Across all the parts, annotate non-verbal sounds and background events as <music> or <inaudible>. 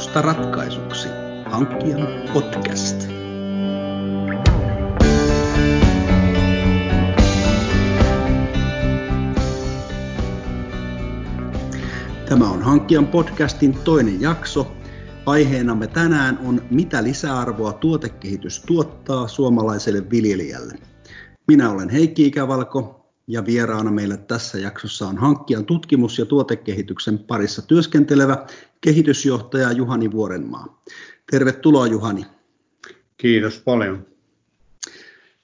Tiedosta ratkaisuksi. Hankkijan podcast. Tämä on Hankkijan podcastin toinen jakso. Aiheenamme tänään on Mitä lisäarvoa tuotekehitys tuottaa suomalaiselle viljelijälle. Minä olen Heikki Ikävalko, ja vieraana meillä tässä jaksossa on hankkijan tutkimus- ja tuotekehityksen parissa työskentelevä kehitysjohtaja Juhani Vuorenmaa. Tervetuloa Juhani. Kiitos paljon.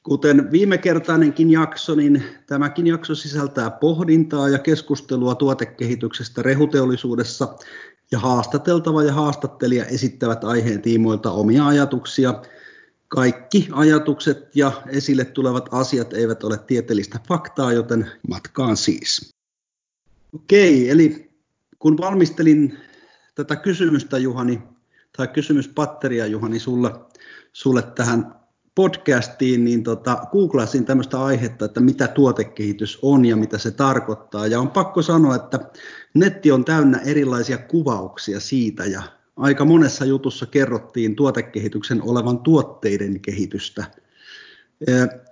Kuten viimekertainenkin jakso, niin tämäkin jakso sisältää pohdintaa ja keskustelua tuotekehityksestä rehuteollisuudessa ja haastateltava ja haastattelija esittävät aiheen tiimoilta omia ajatuksia – kaikki ajatukset ja esille tulevat asiat eivät ole tieteellistä faktaa, joten matkaan siis. Okei, eli kun valmistelin tätä kysymystä Juhani, tai kysymyspatteria Juhani sulle, sulle tähän podcastiin, niin tota, googlasin tämmöistä aihetta, että mitä tuotekehitys on ja mitä se tarkoittaa. Ja on pakko sanoa, että netti on täynnä erilaisia kuvauksia siitä ja aika monessa jutussa kerrottiin tuotekehityksen olevan tuotteiden kehitystä.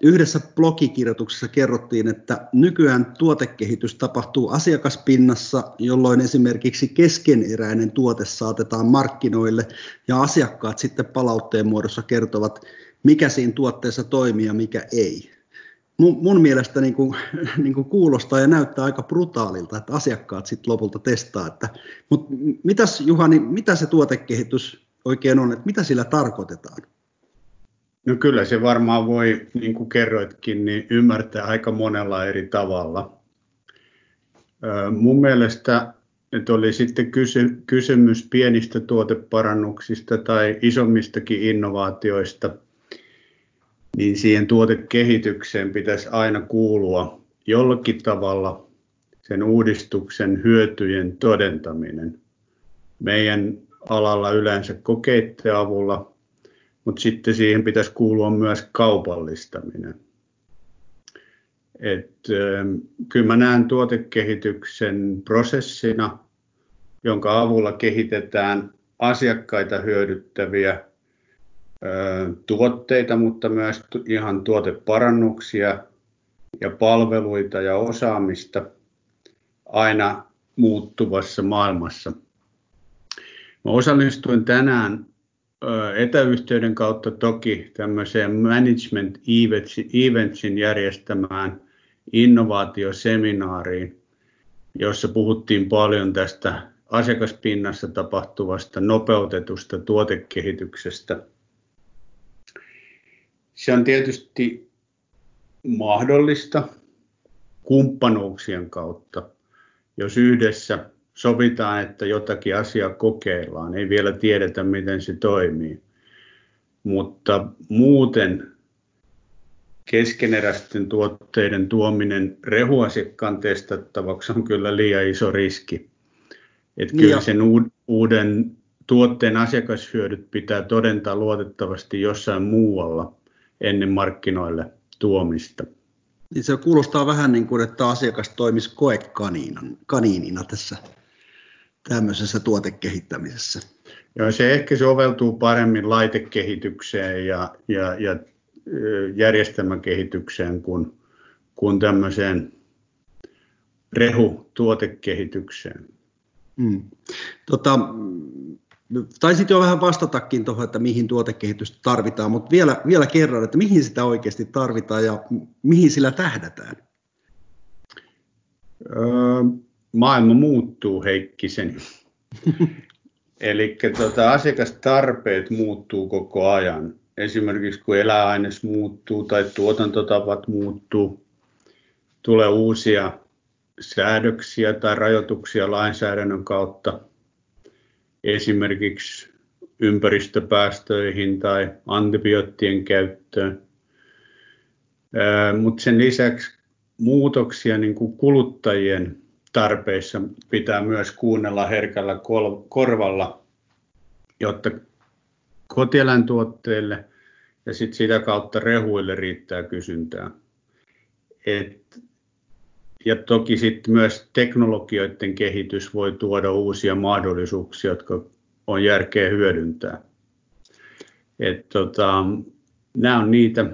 Yhdessä blogikirjoituksessa kerrottiin, että nykyään tuotekehitys tapahtuu asiakaspinnassa, jolloin esimerkiksi keskeneräinen tuote saatetaan markkinoille ja asiakkaat sitten palautteen muodossa kertovat, mikä siinä tuotteessa toimii ja mikä ei mun, mun mielestä niin kuin, <laughs> niin kuin kuulostaa ja näyttää aika brutaalilta, että asiakkaat sitten lopulta testaa. Että, mutta mitäs Juhani, mitä se tuotekehitys oikein on, että mitä sillä tarkoitetaan? No kyllä se varmaan voi, niin kuin kerroitkin, niin ymmärtää aika monella eri tavalla. Mun mielestä että oli sitten kysy, kysymys pienistä tuoteparannuksista tai isommistakin innovaatioista – niin siihen tuotekehitykseen pitäisi aina kuulua jollakin tavalla sen uudistuksen hyötyjen todentaminen. Meidän alalla yleensä kokeiden avulla, mutta sitten siihen pitäisi kuulua myös kaupallistaminen. Et, ähm, kyllä mä näen tuotekehityksen prosessina, jonka avulla kehitetään asiakkaita hyödyttäviä tuotteita, mutta myös ihan tuoteparannuksia ja palveluita ja osaamista aina muuttuvassa maailmassa. Mä osallistuin tänään etäyhteyden kautta toki tämmöiseen Management Eventsin järjestämään innovaatioseminaariin, jossa puhuttiin paljon tästä asiakaspinnassa tapahtuvasta nopeutetusta tuotekehityksestä – se on tietysti mahdollista kumppanuuksien kautta, jos yhdessä sovitaan, että jotakin asiaa kokeillaan, ei vielä tiedetä, miten se toimii. Mutta muuten keskeneräisten tuotteiden tuominen rehuasiakkaan testattavaksi on kyllä liian iso riski. Että kyllä sen uuden tuotteen asiakashyödyt pitää todentaa luotettavasti jossain muualla ennen markkinoille tuomista. Niin se kuulostaa vähän niin kuin, että asiakas toimisi koekaniinina tässä tämmöisessä tuotekehittämisessä. Joo, se ehkä soveltuu paremmin laitekehitykseen ja, ja, ja järjestelmäkehitykseen kuin, kuin tämmöiseen rehutuotekehitykseen. Mm. Tota, Taisit jo vähän vastatakin tuohon, että mihin tuotekehitystä tarvitaan, mutta vielä, vielä kerran, että mihin sitä oikeasti tarvitaan ja mihin sillä tähdätään? Öö, maailma muuttuu, Heikkisen. <laughs> Eli tota, asiakastarpeet muuttuu koko ajan. Esimerkiksi kun eläaines muuttuu tai tuotantotavat muuttuu, tulee uusia säädöksiä tai rajoituksia lainsäädännön kautta – esimerkiksi ympäristöpäästöihin tai antibioottien käyttöön. Mutta sen lisäksi muutoksia niin kuin kuluttajien tarpeissa pitää myös kuunnella herkällä korvalla, jotta kotieläintuotteille ja sit sitä kautta rehuille riittää kysyntää. Et ja toki sitten myös teknologioiden kehitys voi tuoda uusia mahdollisuuksia, jotka on järkeä hyödyntää. Et tota, nämä on niitä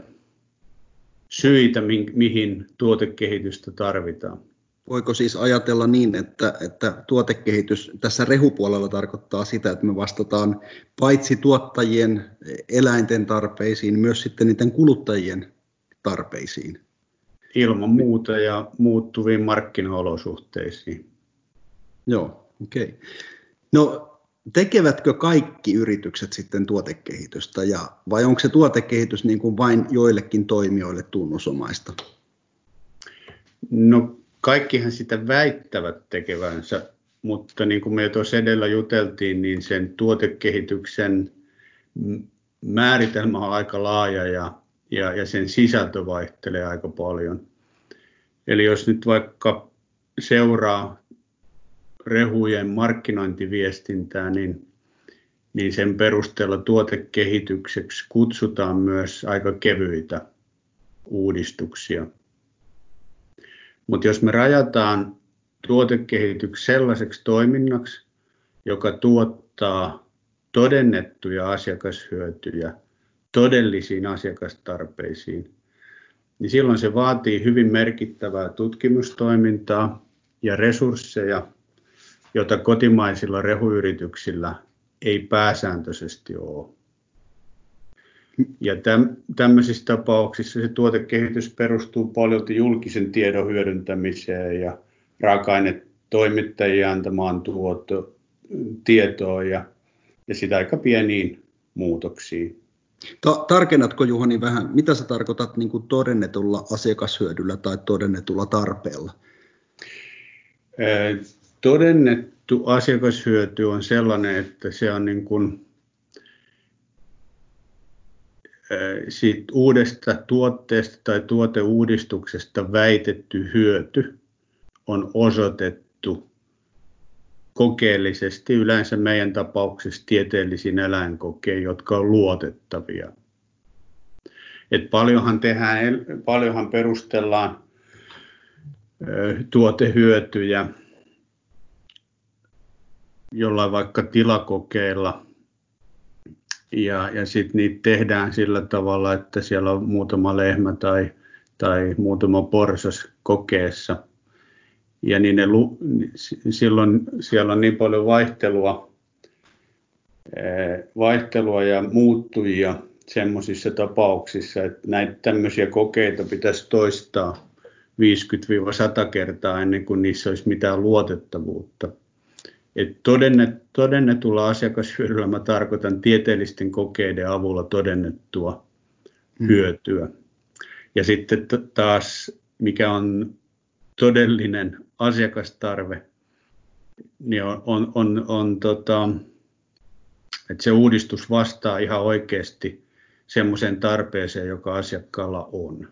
syitä, mihin tuotekehitystä tarvitaan. Voiko siis ajatella niin, että, että tuotekehitys tässä rehupuolella tarkoittaa sitä, että me vastataan paitsi tuottajien eläinten tarpeisiin, myös sitten niiden kuluttajien tarpeisiin? Ilman muuta ja muuttuviin markkinaolosuhteisiin. Joo, okei. Okay. No tekevätkö kaikki yritykset sitten tuotekehitystä ja, vai onko se tuotekehitys niin kuin vain joillekin toimijoille tunnusomaista? No kaikkihan sitä väittävät tekevänsä, mutta niin kuin me jo tuossa edellä juteltiin, niin sen tuotekehityksen määritelmä on aika laaja ja, ja, ja sen sisältö vaihtelee aika paljon. Eli jos nyt vaikka seuraa rehujen markkinointiviestintää, niin, niin sen perusteella tuotekehitykseksi kutsutaan myös aika kevyitä uudistuksia. Mutta jos me rajataan tuotekehityksen sellaiseksi toiminnaksi, joka tuottaa todennettuja asiakashyötyjä todellisiin asiakastarpeisiin, niin silloin se vaatii hyvin merkittävää tutkimustoimintaa ja resursseja, jota kotimaisilla rehuyrityksillä ei pääsääntöisesti ole. Ja täm, tämmöisissä tapauksissa se tuotekehitys perustuu paljon julkisen tiedon hyödyntämiseen ja raaka-ainetoimittajien antamaan tuoto, tietoa ja, ja sitä aika pieniin muutoksiin. Ta- tarkennatko Juhani vähän, mitä sä tarkoitat niin kuin todennetulla asiakashyödyllä tai todennetulla tarpeella? Todennettu asiakashyöty on sellainen, että se on niin kuin siitä uudesta tuotteesta tai tuoteuudistuksesta väitetty hyöty on osoitettu kokeellisesti, yleensä meidän tapauksessa tieteellisiin eläinkokeen, jotka on luotettavia. Et paljonhan, tehdään, paljonhan perustellaan tuotehyötyjä jollain vaikka tilakokeilla ja, ja sitten niitä tehdään sillä tavalla, että siellä on muutama lehmä tai, tai muutama porsas kokeessa. Ja niin ne, silloin siellä on niin paljon vaihtelua, vaihtelua ja muuttujia semmoisissa tapauksissa, että näitä tämmöisiä kokeita pitäisi toistaa 50-100 kertaa ennen kuin niissä olisi mitään luotettavuutta. Et todennet, todennetulla asiakashyödyllä mä tarkoitan tieteellisten kokeiden avulla todennettua hmm. hyötyä. Ja sitten taas, mikä on todellinen asiakastarve, niin on, on, on, on tota, että se uudistus vastaa ihan oikeasti semmoiseen tarpeeseen, joka asiakkaalla on.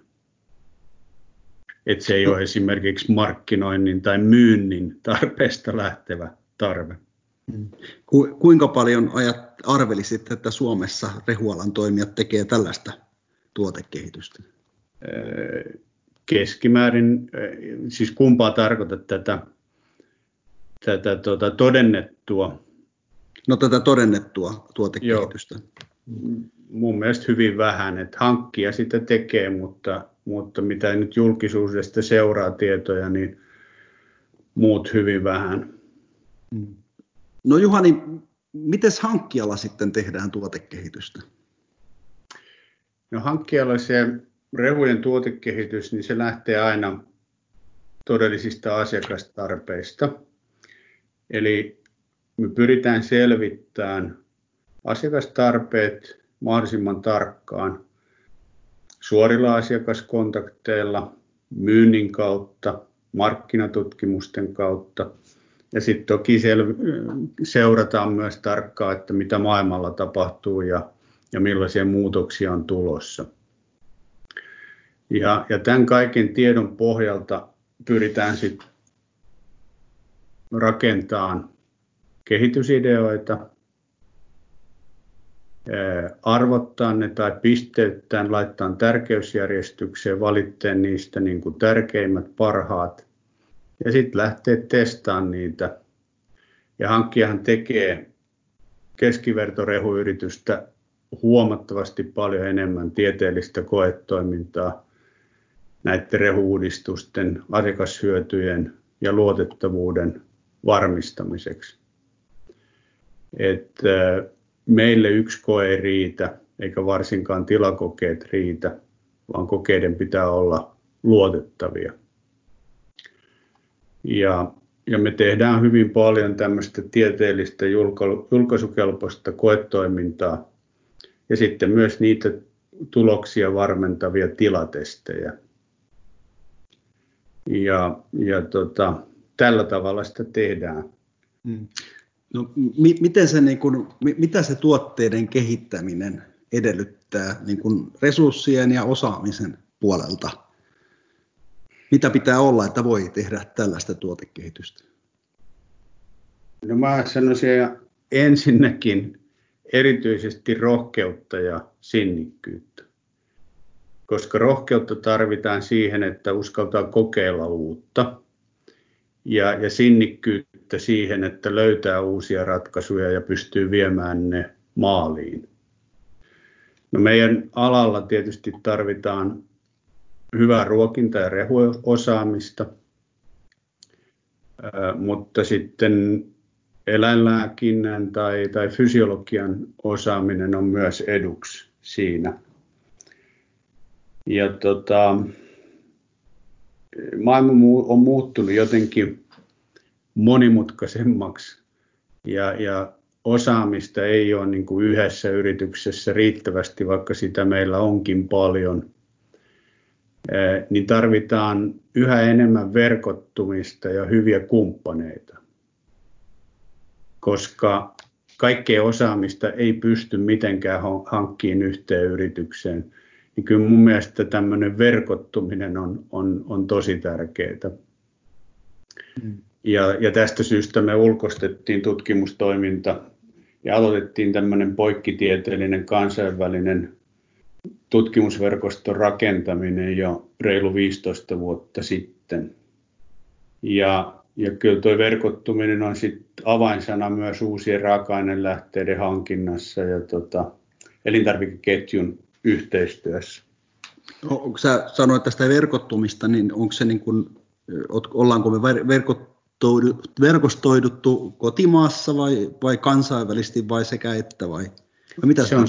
Että se ei ole esimerkiksi markkinoinnin tai myynnin tarpeesta lähtevä tarve. Mm. Ku, kuinka paljon ajat, arvelisit, että Suomessa rehualan toimijat tekee tällaista tuotekehitystä? Keskimäärin, siis kumpaa tarkoitat tätä, tätä tuota, todennettua? No tätä todennettua tuotekehitystä. Joo. Mun mielestä hyvin vähän, että hankkia sitä tekee, mutta, mutta mitä nyt julkisuudesta seuraa tietoja, niin muut hyvin vähän. No Juhani, miten hankkijalla sitten tehdään tuotekehitystä? No hankkijalla se rehujen tuotekehitys, niin se lähtee aina todellisista asiakastarpeista. Eli me pyritään selvittämään asiakastarpeet mahdollisimman tarkkaan suorilla asiakaskontakteilla, myynnin kautta, markkinatutkimusten kautta – ja sitten toki sel- seurataan myös tarkkaan, että mitä maailmalla tapahtuu ja, ja millaisia muutoksia on tulossa. Ja, ja tämän kaiken tiedon pohjalta pyritään sitten rakentamaan kehitysideoita, arvottaa ne tai pisteyttää, laittaa tärkeysjärjestykseen, valitteen niistä niin kuin tärkeimmät, parhaat ja sitten lähtee testaamaan niitä. Ja hankkijahan tekee keskivertorehuyritystä huomattavasti paljon enemmän tieteellistä koetoimintaa näiden rehuudistusten, asiakashyötyjen ja luotettavuuden varmistamiseksi. Että meille yksi koe ei riitä, eikä varsinkaan tilakokeet riitä, vaan kokeiden pitää olla luotettavia. Ja, ja me tehdään hyvin paljon tämmöistä tieteellistä julkaisukelpoista koetoimintaa ja sitten myös niitä tuloksia varmentavia tilatestejä. Ja, ja tota, tällä tavalla sitä tehdään. Hmm. No, mi- miten se, niin kun, mitä se tuotteiden kehittäminen edellyttää niin kun resurssien ja osaamisen puolelta? Mitä pitää olla, että voi tehdä tällaista tuotekehitystä? No mä sanoisin ensinnäkin erityisesti rohkeutta ja sinnikkyyttä. Koska rohkeutta tarvitaan siihen, että uskaltaa kokeilla uutta ja, ja sinnikkyyttä siihen, että löytää uusia ratkaisuja ja pystyy viemään ne maaliin. No meidän alalla tietysti tarvitaan hyvää ruokinta- ja rehuosaamista, mutta sitten eläinlääkinnän tai, tai fysiologian osaaminen on myös eduksi siinä. Ja tota, maailma on muuttunut jotenkin monimutkaisemmaksi. Ja, ja osaamista ei ole niin kuin yhdessä yrityksessä riittävästi, vaikka sitä meillä onkin paljon, niin tarvitaan yhä enemmän verkottumista ja hyviä kumppaneita, koska kaikkea osaamista ei pysty mitenkään hankkiin yhteen yritykseen niin kyllä mun mielestä tämmöinen verkottuminen on, on, on tosi tärkeää. Mm. Ja, ja tästä syystä me ulkostettiin tutkimustoiminta ja aloitettiin tämmöinen poikkitieteellinen kansainvälinen tutkimusverkoston rakentaminen jo reilu 15 vuotta sitten. Ja, ja kyllä tuo verkottuminen on sitten avainsana myös uusien raaka-ainelähteiden hankinnassa ja tota, elintarvikeketjun yhteistyössä. No, kun sä sanoit tästä verkottumista, niin onko se niin kuin, ollaanko me verkostoiduttu kotimaassa vai, vai kansainvälisesti vai sekä että vai, vai mitä se on?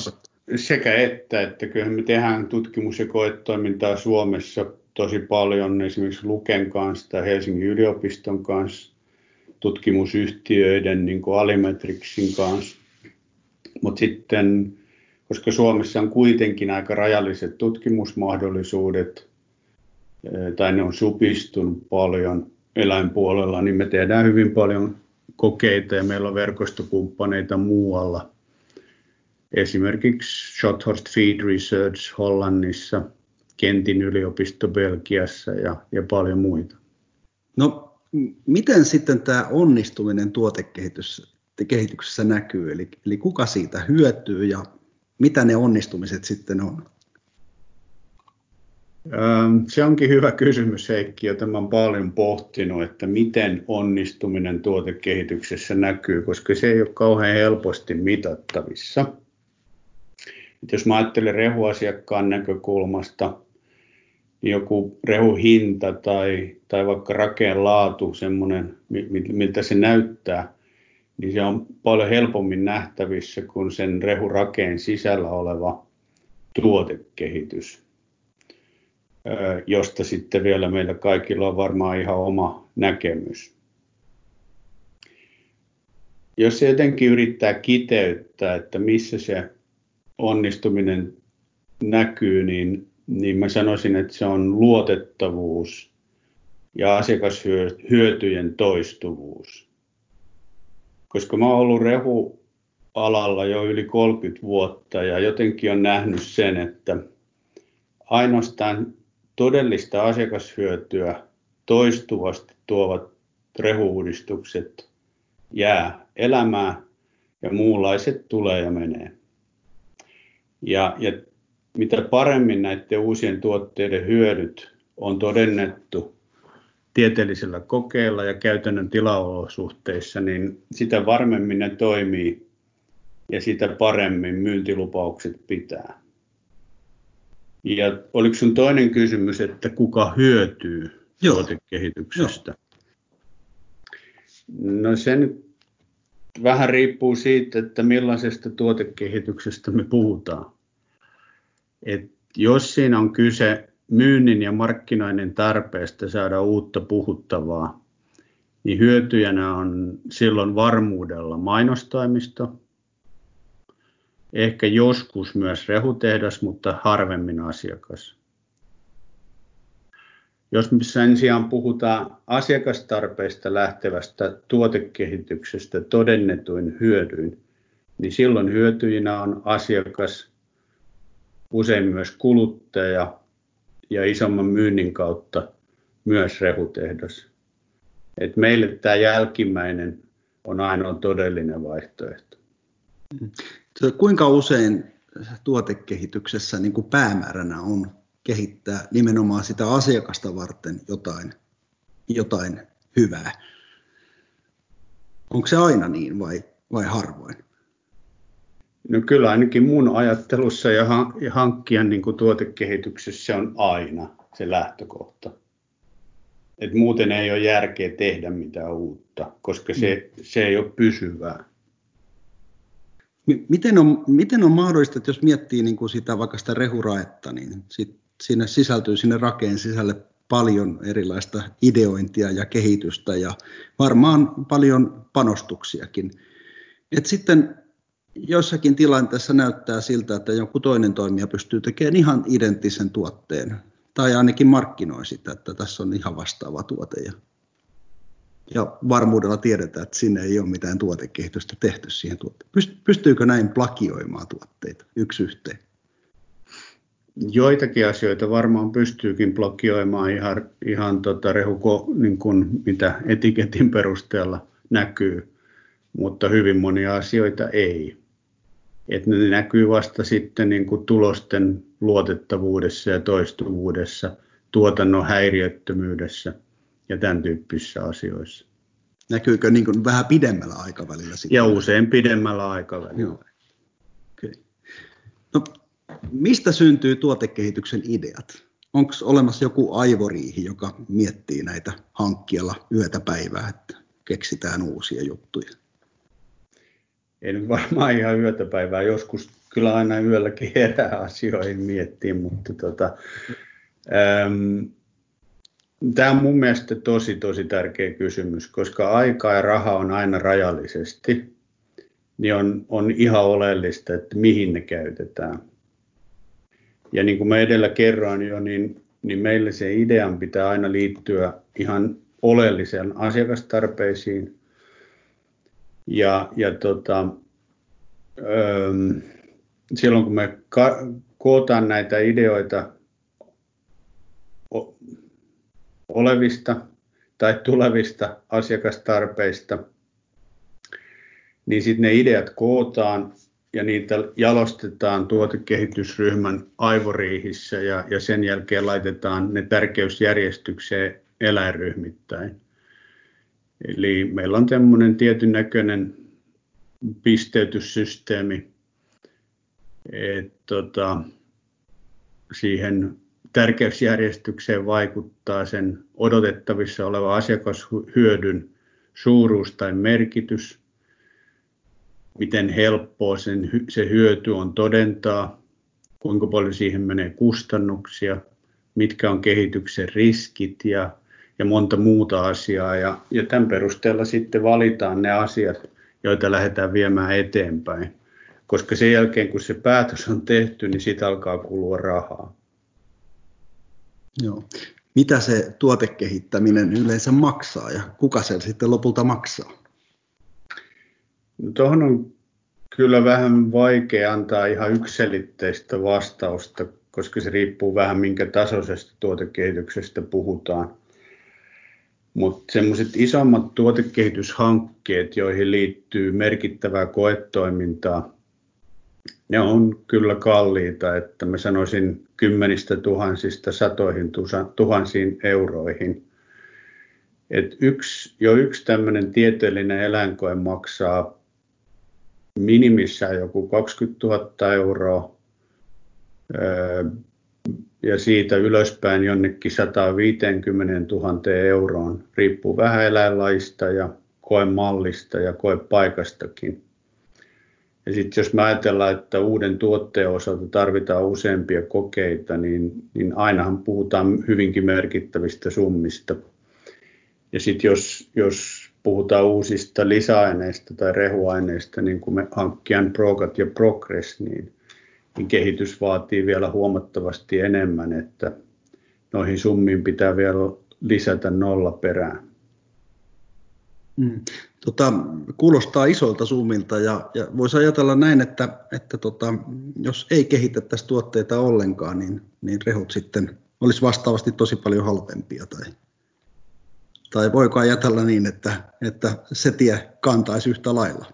Sekä että, että kyllähän me tehdään tutkimus- ja koetoimintaa Suomessa tosi paljon esimerkiksi Luken kanssa tai Helsingin yliopiston kanssa, tutkimusyhtiöiden niin kuin Alimetrixin kanssa, mutta sitten koska Suomessa on kuitenkin aika rajalliset tutkimusmahdollisuudet, eh, tai ne on supistunut paljon eläinpuolella, niin me tehdään hyvin paljon kokeita ja meillä on verkostokumppaneita muualla. Esimerkiksi Shothorst Feed Research Hollannissa, Kentin yliopisto Belgiassa ja, ja paljon muita. No, miten sitten tämä onnistuminen tuotekehityksessä näkyy? Eli, eli kuka siitä hyötyy ja mitä ne onnistumiset sitten on? Se onkin hyvä kysymys Heikki, jota mä olen paljon pohtinut, että miten onnistuminen tuotekehityksessä näkyy, koska se ei ole kauhean helposti mitattavissa. Et jos mä ajattelen rehuasiakkaan näkökulmasta, niin joku rehuhinta tai, tai vaikka rakeen laatu, semmoinen, miltä se näyttää, niin se on paljon helpommin nähtävissä kuin sen rehurakeen sisällä oleva tuotekehitys, josta sitten vielä meillä kaikilla on varmaan ihan oma näkemys. Jos se jotenkin yrittää kiteyttää, että missä se onnistuminen näkyy, niin, niin mä sanoisin, että se on luotettavuus ja asiakashyötyjen toistuvuus koska mä oon ollut rehualalla jo yli 30 vuotta ja jotenkin on nähnyt sen, että ainoastaan todellista asiakashyötyä toistuvasti tuovat rehuudistukset jää elämään ja muunlaiset tulee ja menee. Ja, ja mitä paremmin näiden uusien tuotteiden hyödyt on todennettu tieteellisellä kokeella ja käytännön tilaolosuhteissa, niin sitä varmemmin ne toimii ja sitä paremmin myyntilupaukset pitää. Ja oliko sun toinen kysymys, että kuka hyötyy Joo. tuotekehityksestä? Joo. No se nyt vähän riippuu siitä, että millaisesta tuotekehityksestä me puhutaan. Et jos siinä on kyse myynnin ja markkinoinnin tarpeesta saada uutta puhuttavaa, niin hyötyjänä on silloin varmuudella mainostoimisto, ehkä joskus myös rehutehdas, mutta harvemmin asiakas. Jos sen sijaan puhutaan asiakastarpeista lähtevästä tuotekehityksestä todennetuin hyödyin, niin silloin hyötyjinä on asiakas, usein myös kuluttaja ja isomman myynnin kautta myös rehutehdas. Et meille tämä jälkimmäinen on ainoa todellinen vaihtoehto. Kuinka usein tuotekehityksessä niin kuin päämääränä on kehittää nimenomaan sitä asiakasta varten jotain, jotain hyvää? Onko se aina niin vai, vai harvoin? No kyllä ainakin mun ajattelussa ja, hankkijan niin kuin tuotekehityksessä se on aina se lähtökohta. Et muuten ei ole järkeä tehdä mitään uutta, koska se, mm. se ei ole pysyvää. Miten on, miten on mahdollista, että jos miettii niin kuin sitä vaikka sitä rehuraetta, niin sit siinä sisältyy sinne rakeen sisälle paljon erilaista ideointia ja kehitystä ja varmaan paljon panostuksiakin. Et sitten jossakin tilanteessa näyttää siltä, että joku toinen toimija pystyy tekemään ihan identtisen tuotteen tai ainakin markkinoi sitä, että tässä on ihan vastaava tuote. Ja, varmuudella tiedetään, että sinne ei ole mitään tuotekehitystä tehty siihen tuotteeseen. Pystyykö näin plakioimaan tuotteita yksi yhteen? Joitakin asioita varmaan pystyykin blokioimaan ihan, ihan tota rehuko, niin kuin mitä etiketin perusteella näkyy, mutta hyvin monia asioita ei. Et ne näkyy vasta sitten niin kuin tulosten luotettavuudessa ja toistuvuudessa, tuotannon häiriöttömyydessä ja tämän tyyppisissä asioissa. Näkyykö niin kuin vähän pidemmällä aikavälillä? Sitten? Ja usein pidemmällä aikavälillä. Joo. Okay. No, mistä syntyy tuotekehityksen ideat? Onko olemassa joku aivoriihi, joka miettii näitä hankkiella yötä päivää, että keksitään uusia juttuja? Ei nyt varmaan ihan yötä päivää, joskus kyllä aina yölläkin herää asioihin miettiä, mutta tota, äm, Tämä on mun mielestä tosi, tosi tärkeä kysymys, koska aika ja raha on aina rajallisesti, niin on, on ihan oleellista, että mihin ne käytetään. Ja niin kuin mä edellä kerroin jo, niin, niin meille se idean pitää aina liittyä ihan oleellisen asiakastarpeisiin. Ja, ja tota, öö, silloin kun me ka- kootaan näitä ideoita olevista tai tulevista asiakastarpeista, niin sitten ne ideat kootaan ja niitä jalostetaan tuotekehitysryhmän aivoriihissä ja, ja sen jälkeen laitetaan ne tärkeysjärjestykseen eläinryhmittäin. Eli meillä on tämmöinen tietyn näköinen pisteytyssysteemi, että tota, siihen tärkeysjärjestykseen vaikuttaa sen odotettavissa oleva asiakashyödyn suuruus tai merkitys, miten helppoa sen, se hyöty on todentaa, kuinka paljon siihen menee kustannuksia, mitkä on kehityksen riskit ja, ja monta muuta asiaa. Ja, ja tämän perusteella sitten valitaan ne asiat, joita lähdetään viemään eteenpäin. Koska sen jälkeen, kun se päätös on tehty, niin siitä alkaa kulua rahaa. Joo. Mitä se tuotekehittäminen yleensä maksaa ja kuka sen sitten lopulta maksaa? No, tuohon on kyllä vähän vaikea antaa ihan ykselitteistä vastausta, koska se riippuu vähän minkä tasoisesta tuotekehityksestä puhutaan. Mutta semmoiset isommat tuotekehityshankkeet, joihin liittyy merkittävää koetoimintaa, ne on kyllä kalliita, että mä sanoisin kymmenistä tuhansista satoihin tuhansiin euroihin. Et yksi, jo yksi tämmöinen tieteellinen eläinkoe maksaa minimissään joku 20 000 euroa ja siitä ylöspäin jonnekin 150 000 euroon, riippuu vähän eläinlajista ja koemallista ja koepaikastakin. Ja sitten jos mä ajatellaan, että uuden tuotteen osalta tarvitaan useampia kokeita, niin, niin ainahan puhutaan hyvinkin merkittävistä summista. Ja sitten jos, jos puhutaan uusista lisäaineista tai rehuaineista, niin kuin me hankkijan Progat ja Progress, niin, niin kehitys vaatii vielä huomattavasti enemmän, että noihin summiin pitää vielä lisätä nolla perään. Mm. Tota, kuulostaa isolta summilta ja, ja voisi ajatella näin, että, että tota, jos ei kehitettäisi tuotteita ollenkaan, niin, niin rehut sitten olisi vastaavasti tosi paljon halvempia. Tai, tai voiko ajatella niin, että, että se tie kantaisi yhtä lailla?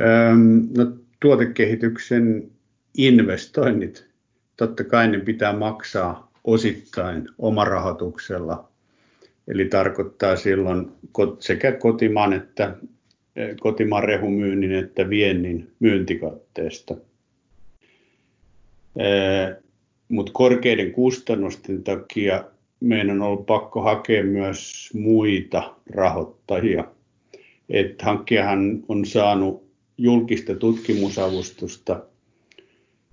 Öm, no, tuotekehityksen investoinnit, totta kai ne pitää maksaa osittain omarahoituksella – Eli tarkoittaa silloin sekä kotimaan että eh, kotimaan rehumyynnin että viennin myyntikatteesta. Eh, Mutta korkeiden kustannusten takia meidän on ollut pakko hakea myös muita rahoittajia. Et hankkijahan on saanut julkista tutkimusavustusta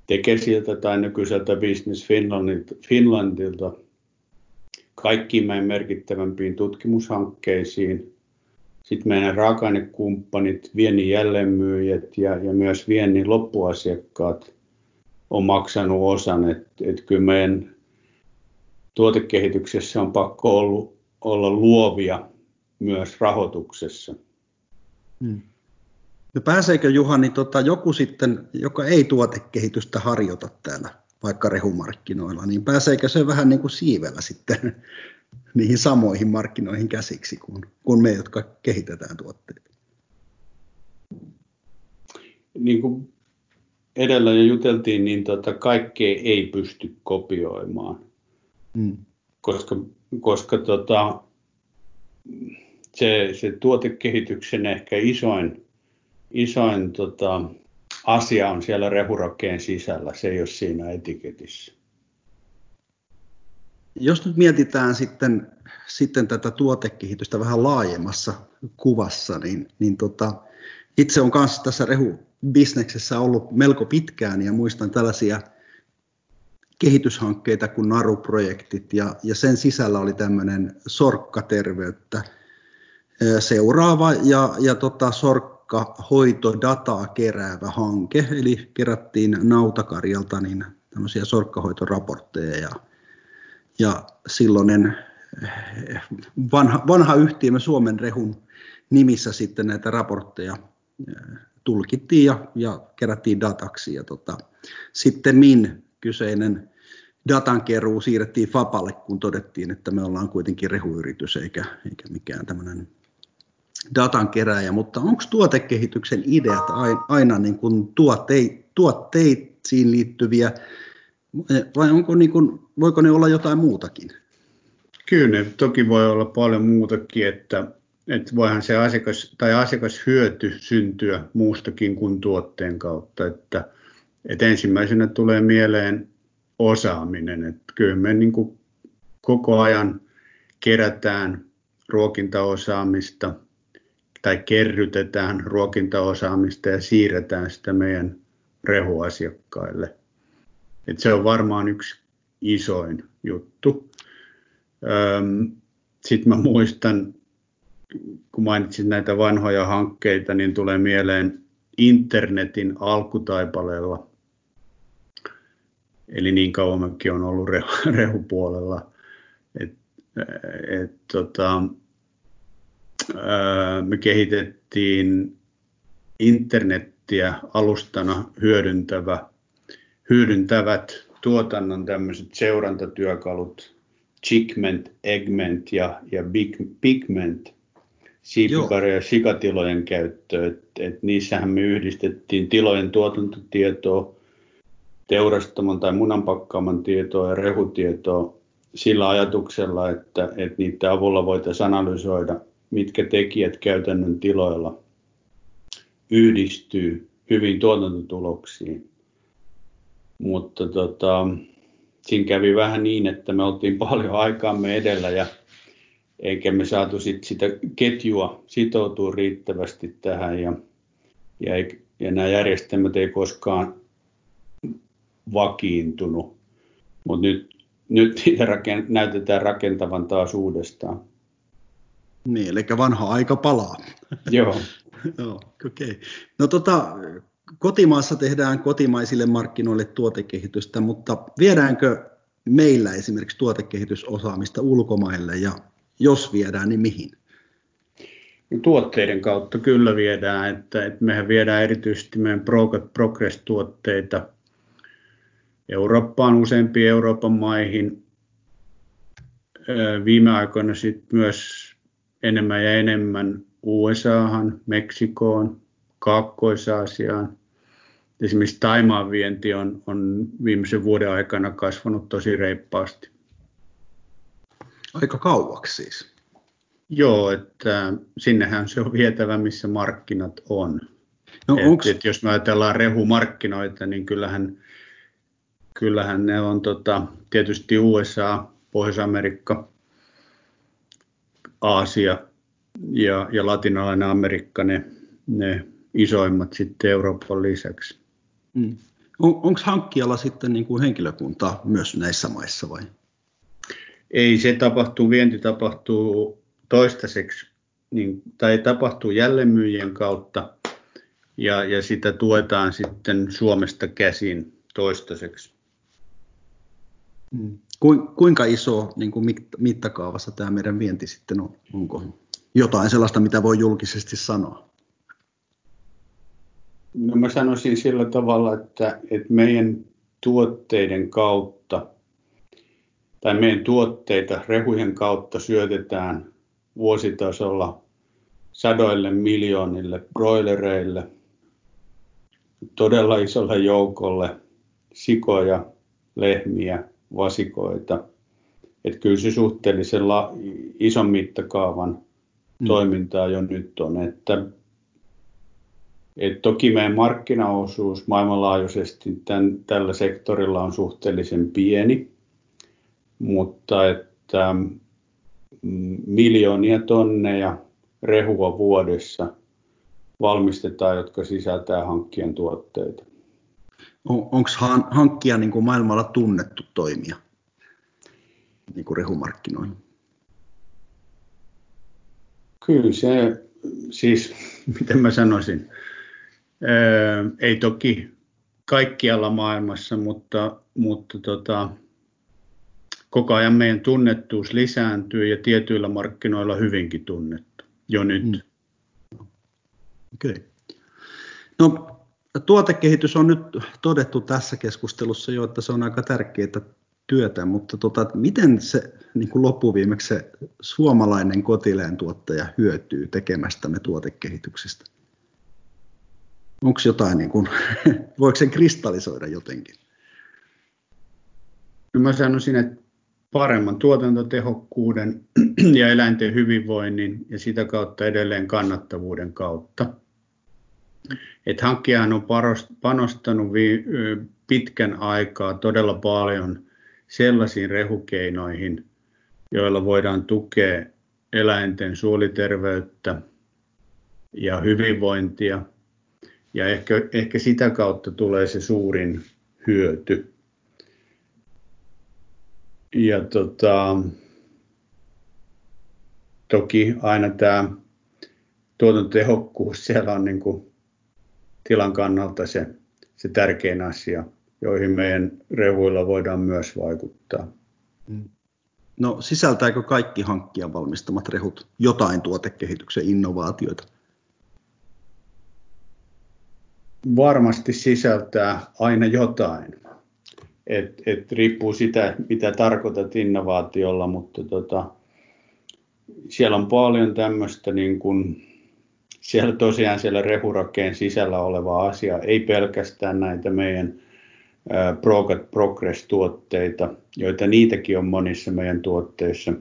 Tekesiltä tai nykyiseltä Business Finlandilta kaikkiin meidän merkittävämpiin tutkimushankkeisiin. Sitten meidän raaka-ainekumppanit, viennin jälleenmyyjät ja, ja myös viennin loppuasiakkaat on maksanut osan. Että et kyllä meidän tuotekehityksessä on pakko ollut, olla luovia myös rahoituksessa. Hmm. No pääseekö Juhani tota, joku sitten, joka ei tuotekehitystä harjoita täällä vaikka rehumarkkinoilla, niin pääseekö se vähän niin kuin siivellä sitten <laughs> niihin samoihin markkinoihin käsiksi kuin, kuin me, jotka kehitetään tuotteita? Niin kuin edellä jo juteltiin, niin tota, kaikkea ei pysty kopioimaan, mm. koska, koska tota, se, se tuotekehityksen ehkä isoin, isoin tota, asia on siellä rehurakkeen sisällä, se ei ole siinä etiketissä. Jos nyt mietitään sitten, sitten tätä tuotekehitystä vähän laajemmassa kuvassa, niin, niin tota, itse olen kanssa tässä rehubisneksessä ollut melko pitkään ja muistan tällaisia kehityshankkeita kuin Naru-projektit ja, ja sen sisällä oli tämmöinen sorkkaterveyttä seuraava ja, ja tota, sork, sorkkahoitodataa keräävä hanke, eli kerättiin nautakarjalta niin tämmöisiä sorkkahoitoraportteja ja, ja silloinen eh, vanha, vanha yhtiömme Suomen Rehun nimissä sitten näitä raportteja eh, tulkittiin ja, ja kerättiin dataksi. Ja tota, sitten min kyseinen datankeruu siirrettiin Fapalle, kun todettiin, että me ollaan kuitenkin rehuyritys eikä, eikä mikään tämmöinen datan kerääjä, mutta onko tuotekehityksen ideat aina niin kuin tuotteit, tuotteisiin liittyviä vai onko niin kuin, voiko ne olla jotain muutakin? Kyllä ne toki voi olla paljon muutakin, että, että voihan se asiakas, tai asiakashyöty syntyä muustakin kuin tuotteen kautta. Että, että ensimmäisenä tulee mieleen osaaminen. Että kyllä me niin kuin koko ajan kerätään ruokintaosaamista – tai kerrytetään ruokintaosaamista ja siirretään sitä meidän rehuasiakkaille. Et se on varmaan yksi isoin juttu. Sitten mä muistan, kun mainitsin näitä vanhoja hankkeita, niin tulee mieleen internetin alkutaipaleella. Eli niin kauan mäkin on ollut rehupuolella. Et, et, tota, me kehitettiin internettiä alustana hyödyntävä, hyödyntävät tuotannon tämmöiset seurantatyökalut, Chickment, Eggment ja, ja Big, Pigment, siipikarja ja sikatilojen käyttöön. Et, et niissähän me yhdistettiin tilojen tuotantotietoa, teurastamon tai munanpakkaaman tietoa ja rehutietoa sillä ajatuksella, että, että niiden avulla voitaisiin analysoida mitkä tekijät käytännön tiloilla yhdistyy hyvin tuotantotuloksiin. Mutta tota, siinä kävi vähän niin, että me oltiin <laughs> paljon aikaamme edellä ja eikä me saatu sit sitä ketjua sitoutua riittävästi tähän ja, ja, ei, ja nämä järjestelmät ei koskaan vakiintunut. Mutta nyt, nyt niitä näytetään rakentavan taas uudestaan. Niin, eli vanha aika palaa. Joo. <laughs> Joo, okei. Okay. No tota, kotimaassa tehdään kotimaisille markkinoille tuotekehitystä, mutta viedäänkö meillä esimerkiksi tuotekehitysosaamista ulkomaille ja jos viedään, niin mihin? Tuotteiden kautta kyllä viedään, että, että mehän viedään erityisesti meidän Progress-tuotteita Eurooppaan, useampiin Euroopan maihin. Viime aikoina sitten myös enemmän ja enemmän USAhan, Meksikoon, Kaakkois-Aasiaan. Esimerkiksi Taimaan vienti on, on viimeisen vuoden aikana kasvanut tosi reippaasti. Aika kauaksi siis. Joo, että sinnehän se on vietävä, missä markkinat on. No, et, onks... et jos me ajatellaan rehumarkkinoita, niin kyllähän, kyllähän ne on tota, tietysti USA, Pohjois-Amerikka, Aasia ja, ja latinalainen Amerikka ne, ne isoimmat sitten Euroopan lisäksi. Mm. On, Onko hankkijalla sitten niin kuin henkilökuntaa myös näissä maissa vai? Ei, se tapahtuu, vienti tapahtuu toistaiseksi, niin, tai tapahtuu jälleenmyyjien kautta, ja, ja sitä tuetaan sitten Suomesta käsin toistaiseksi. Mm. Kuinka iso niin kuin mittakaavassa tämä meidän vienti sitten on? Onko jotain sellaista, mitä voi julkisesti sanoa? No mä sanoisin sillä tavalla, että, että meidän tuotteiden kautta tai meidän tuotteita rehujen kautta syötetään vuositasolla sadoille miljoonille broilereille, todella isolle joukolle sikoja, lehmiä, vasikoita. Että kyllä se suhteellisen la, ison mittakaavan mm. toimintaa jo nyt on. Että, et toki meidän markkinaosuus maailmanlaajuisesti tämän, tällä sektorilla on suhteellisen pieni, mutta että mm, miljoonia tonneja rehua vuodessa valmistetaan, jotka sisältää hankkijan tuotteita. On, Onko hankkija niin kuin maailmalla tunnettu toimija niin kuin rehumarkkinoilla? Kyllä se, siis miten mä sanoisin, ää, ei toki kaikkialla maailmassa, mutta, mutta tota, koko ajan meidän tunnettuus lisääntyy ja tietyillä markkinoilla hyvinkin tunnettu jo nyt. Mm. Okei. Okay. No tuotekehitys on nyt todettu tässä keskustelussa jo, että se on aika tärkeää työtä, mutta tota, miten se niin kuin loppuviimeksi se suomalainen kotileen tuottaja hyötyy tekemästämme tuotekehityksestä? Onko jotain, niin kuin, <laughs> voiko sen kristallisoida jotenkin? No mä sanoisin, että paremman tuotantotehokkuuden ja eläinten hyvinvoinnin ja sitä kautta edelleen kannattavuuden kautta. Et hankkijahan on panostanut pitkän aikaa todella paljon sellaisiin rehukeinoihin, joilla voidaan tukea eläinten suoliterveyttä ja hyvinvointia. Ja ehkä, ehkä sitä kautta tulee se suurin hyöty. Ja tota, toki aina tämä tuotantotehokkuus siellä on niin kuin tilan kannalta se, se tärkein asia, joihin meidän revuilla voidaan myös vaikuttaa. Mm. No sisältääkö kaikki hankkia valmistamat rehut jotain tuotekehityksen innovaatioita? Varmasti sisältää aina jotain. Et, et riippuu sitä, mitä tarkoitat innovaatiolla, mutta tota, siellä on paljon tämmöistä niin kuin siellä tosiaan siellä rehurakkeen sisällä oleva asia, ei pelkästään näitä meidän Progress-tuotteita, joita niitäkin on monissa meidän tuotteissa,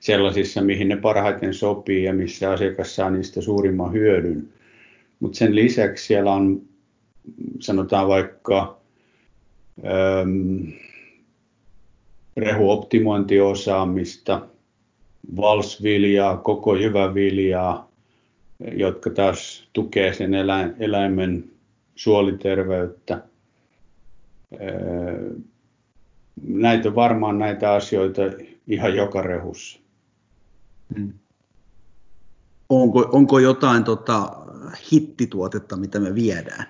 sellaisissa, mihin ne parhaiten sopii ja missä asiakas saa niistä suurimman hyödyn. Mutta sen lisäksi siellä on, sanotaan vaikka, ähm, rehuoptimointiosaamista, valsviljaa, koko jyväviljaa, jotka taas tukee sen eläimen suoliterveyttä. Näitä on varmaan näitä asioita ihan joka rehussa. Hmm. Onko, onko jotain tota, hittituotetta, mitä me viedään?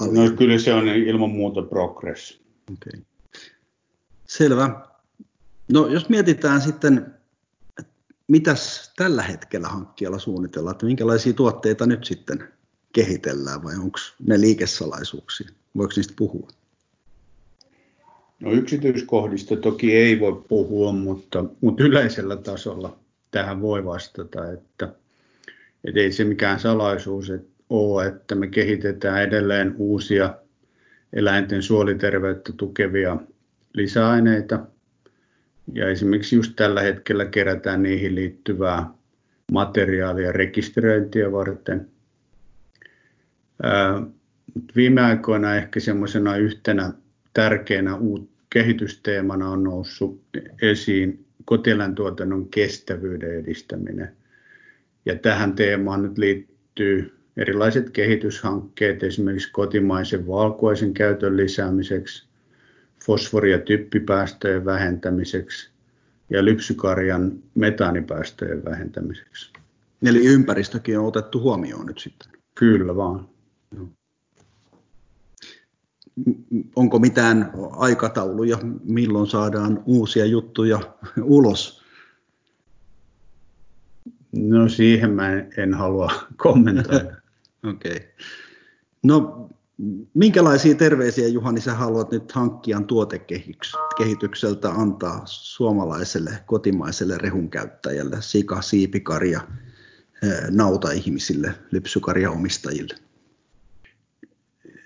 No kyllä se on ilman muuta progress. Okay. Selvä. No jos mietitään sitten, mitäs tällä hetkellä hankkijalla suunnitellaan, että minkälaisia tuotteita nyt sitten kehitellään vai onko ne liikesalaisuuksia? Voiko niistä puhua? No yksityiskohdista toki ei voi puhua, mutta, mutta yleisellä tasolla tähän voi vastata, että, että ei se mikään salaisuus ole, että me kehitetään edelleen uusia eläinten suoliterveyttä tukevia lisäaineita. Ja esimerkiksi just tällä hetkellä kerätään niihin liittyvää materiaalia rekisteröintiä varten. Viime aikoina ehkä semmoisena yhtenä tärkeänä kehitysteemana on noussut esiin kotieläintuotannon kestävyyden edistäminen. Ja tähän teemaan nyt liittyy erilaiset kehityshankkeet esimerkiksi kotimaisen valkuaisen käytön lisäämiseksi, fosfori- ja typpipäästöjen vähentämiseksi ja lypsykarjan metaanipäästöjen vähentämiseksi. Eli ympäristökin on otettu huomioon nyt sitten? Kyllä vaan. Onko mitään aikatauluja, milloin saadaan uusia juttuja ulos? No siihen mä en halua kommentoida. <laughs> Okei. Okay. No minkälaisia terveisiä Juhani sä haluat nyt hankkijan tuotekehitykseltä antaa suomalaiselle kotimaiselle rehun käyttäjälle, sika, siipikarja, nauta-ihmisille, lypsykarja omistajille?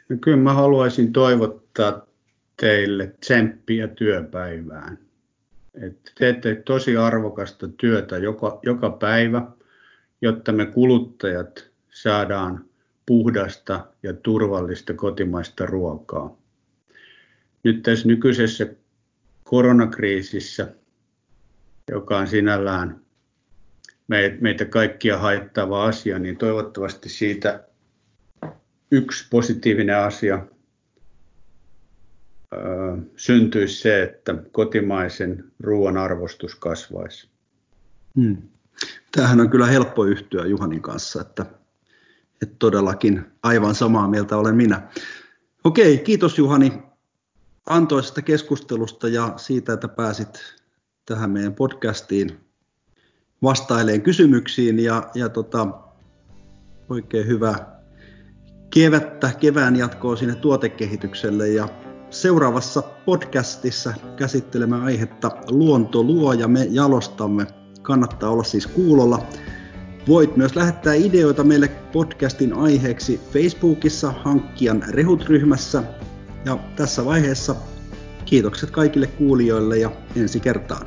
No kyllä mä haluaisin toivottaa teille tsemppiä työpäivään. Et teette tosi arvokasta työtä joka, joka päivä, jotta me kuluttajat saadaan puhdasta ja turvallista kotimaista ruokaa. Nyt tässä nykyisessä koronakriisissä, joka on sinällään meitä kaikkia haittava asia, niin toivottavasti siitä yksi positiivinen asia syntyisi se, että kotimaisen ruoan arvostus kasvaisi. Hmm. Tämähän on kyllä helppo yhtyä Juhanin kanssa, että että todellakin aivan samaa mieltä olen minä. Okei, kiitos Juhani antoisesta keskustelusta ja siitä, että pääsit tähän meidän podcastiin vastaileen kysymyksiin ja, ja tota, oikein hyvää kevättä, kevään jatkoa sinne tuotekehitykselle ja seuraavassa podcastissa käsittelemme aihetta Luonto luo ja me jalostamme. Kannattaa olla siis kuulolla. Voit myös lähettää ideoita meille podcastin aiheeksi Facebookissa hankkijan rehut-ryhmässä. Ja tässä vaiheessa kiitokset kaikille kuulijoille ja ensi kertaan.